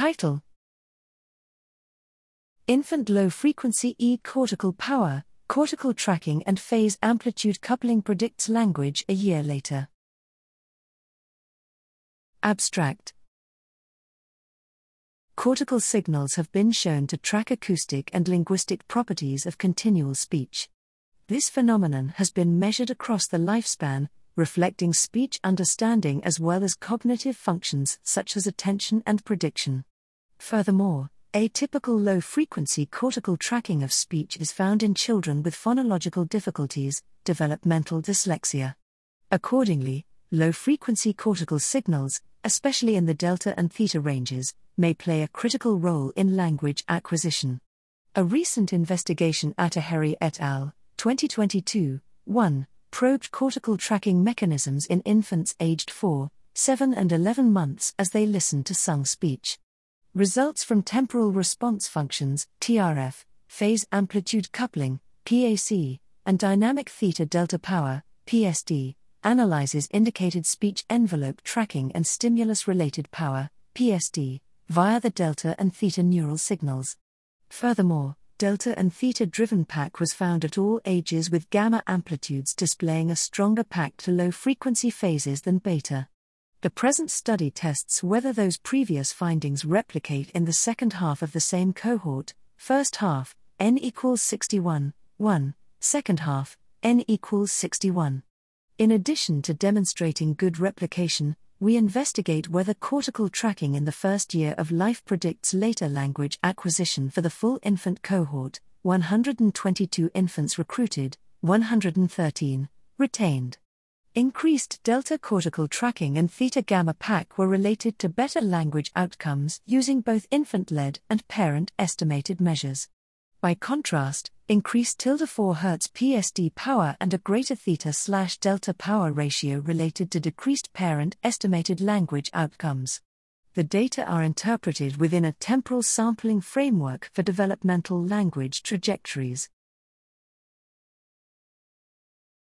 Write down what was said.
Title Infant Low Frequency E Cortical Power, Cortical Tracking and Phase Amplitude Coupling Predicts Language a Year Later. Abstract Cortical signals have been shown to track acoustic and linguistic properties of continual speech. This phenomenon has been measured across the lifespan, reflecting speech understanding as well as cognitive functions such as attention and prediction. Furthermore, atypical low frequency cortical tracking of speech is found in children with phonological difficulties, developmental dyslexia. Accordingly, low frequency cortical signals, especially in the delta and theta ranges, may play a critical role in language acquisition. A recent investigation Attaheri et al. 2022 1 probed cortical tracking mechanisms in infants aged 4, 7, and 11 months as they listened to sung speech. Results from temporal response functions, TRF, phase amplitude coupling, PAC, and dynamic theta delta power, PSD, analyzes indicated speech envelope tracking and stimulus related power, PSD, via the delta and theta neural signals. Furthermore, delta and theta driven PAC was found at all ages with gamma amplitudes displaying a stronger PAC to low frequency phases than beta. The present study tests whether those previous findings replicate in the second half of the same cohort, first half, n equals 61, 1, second half, n equals 61. In addition to demonstrating good replication, we investigate whether cortical tracking in the first year of life predicts later language acquisition for the full infant cohort 122 infants recruited, 113 retained. Increased delta cortical tracking and theta gamma PAC were related to better language outcomes using both infant led and parent estimated measures. By contrast, increased tilde 4 Hz PSD power and a greater theta slash delta power ratio related to decreased parent estimated language outcomes. The data are interpreted within a temporal sampling framework for developmental language trajectories.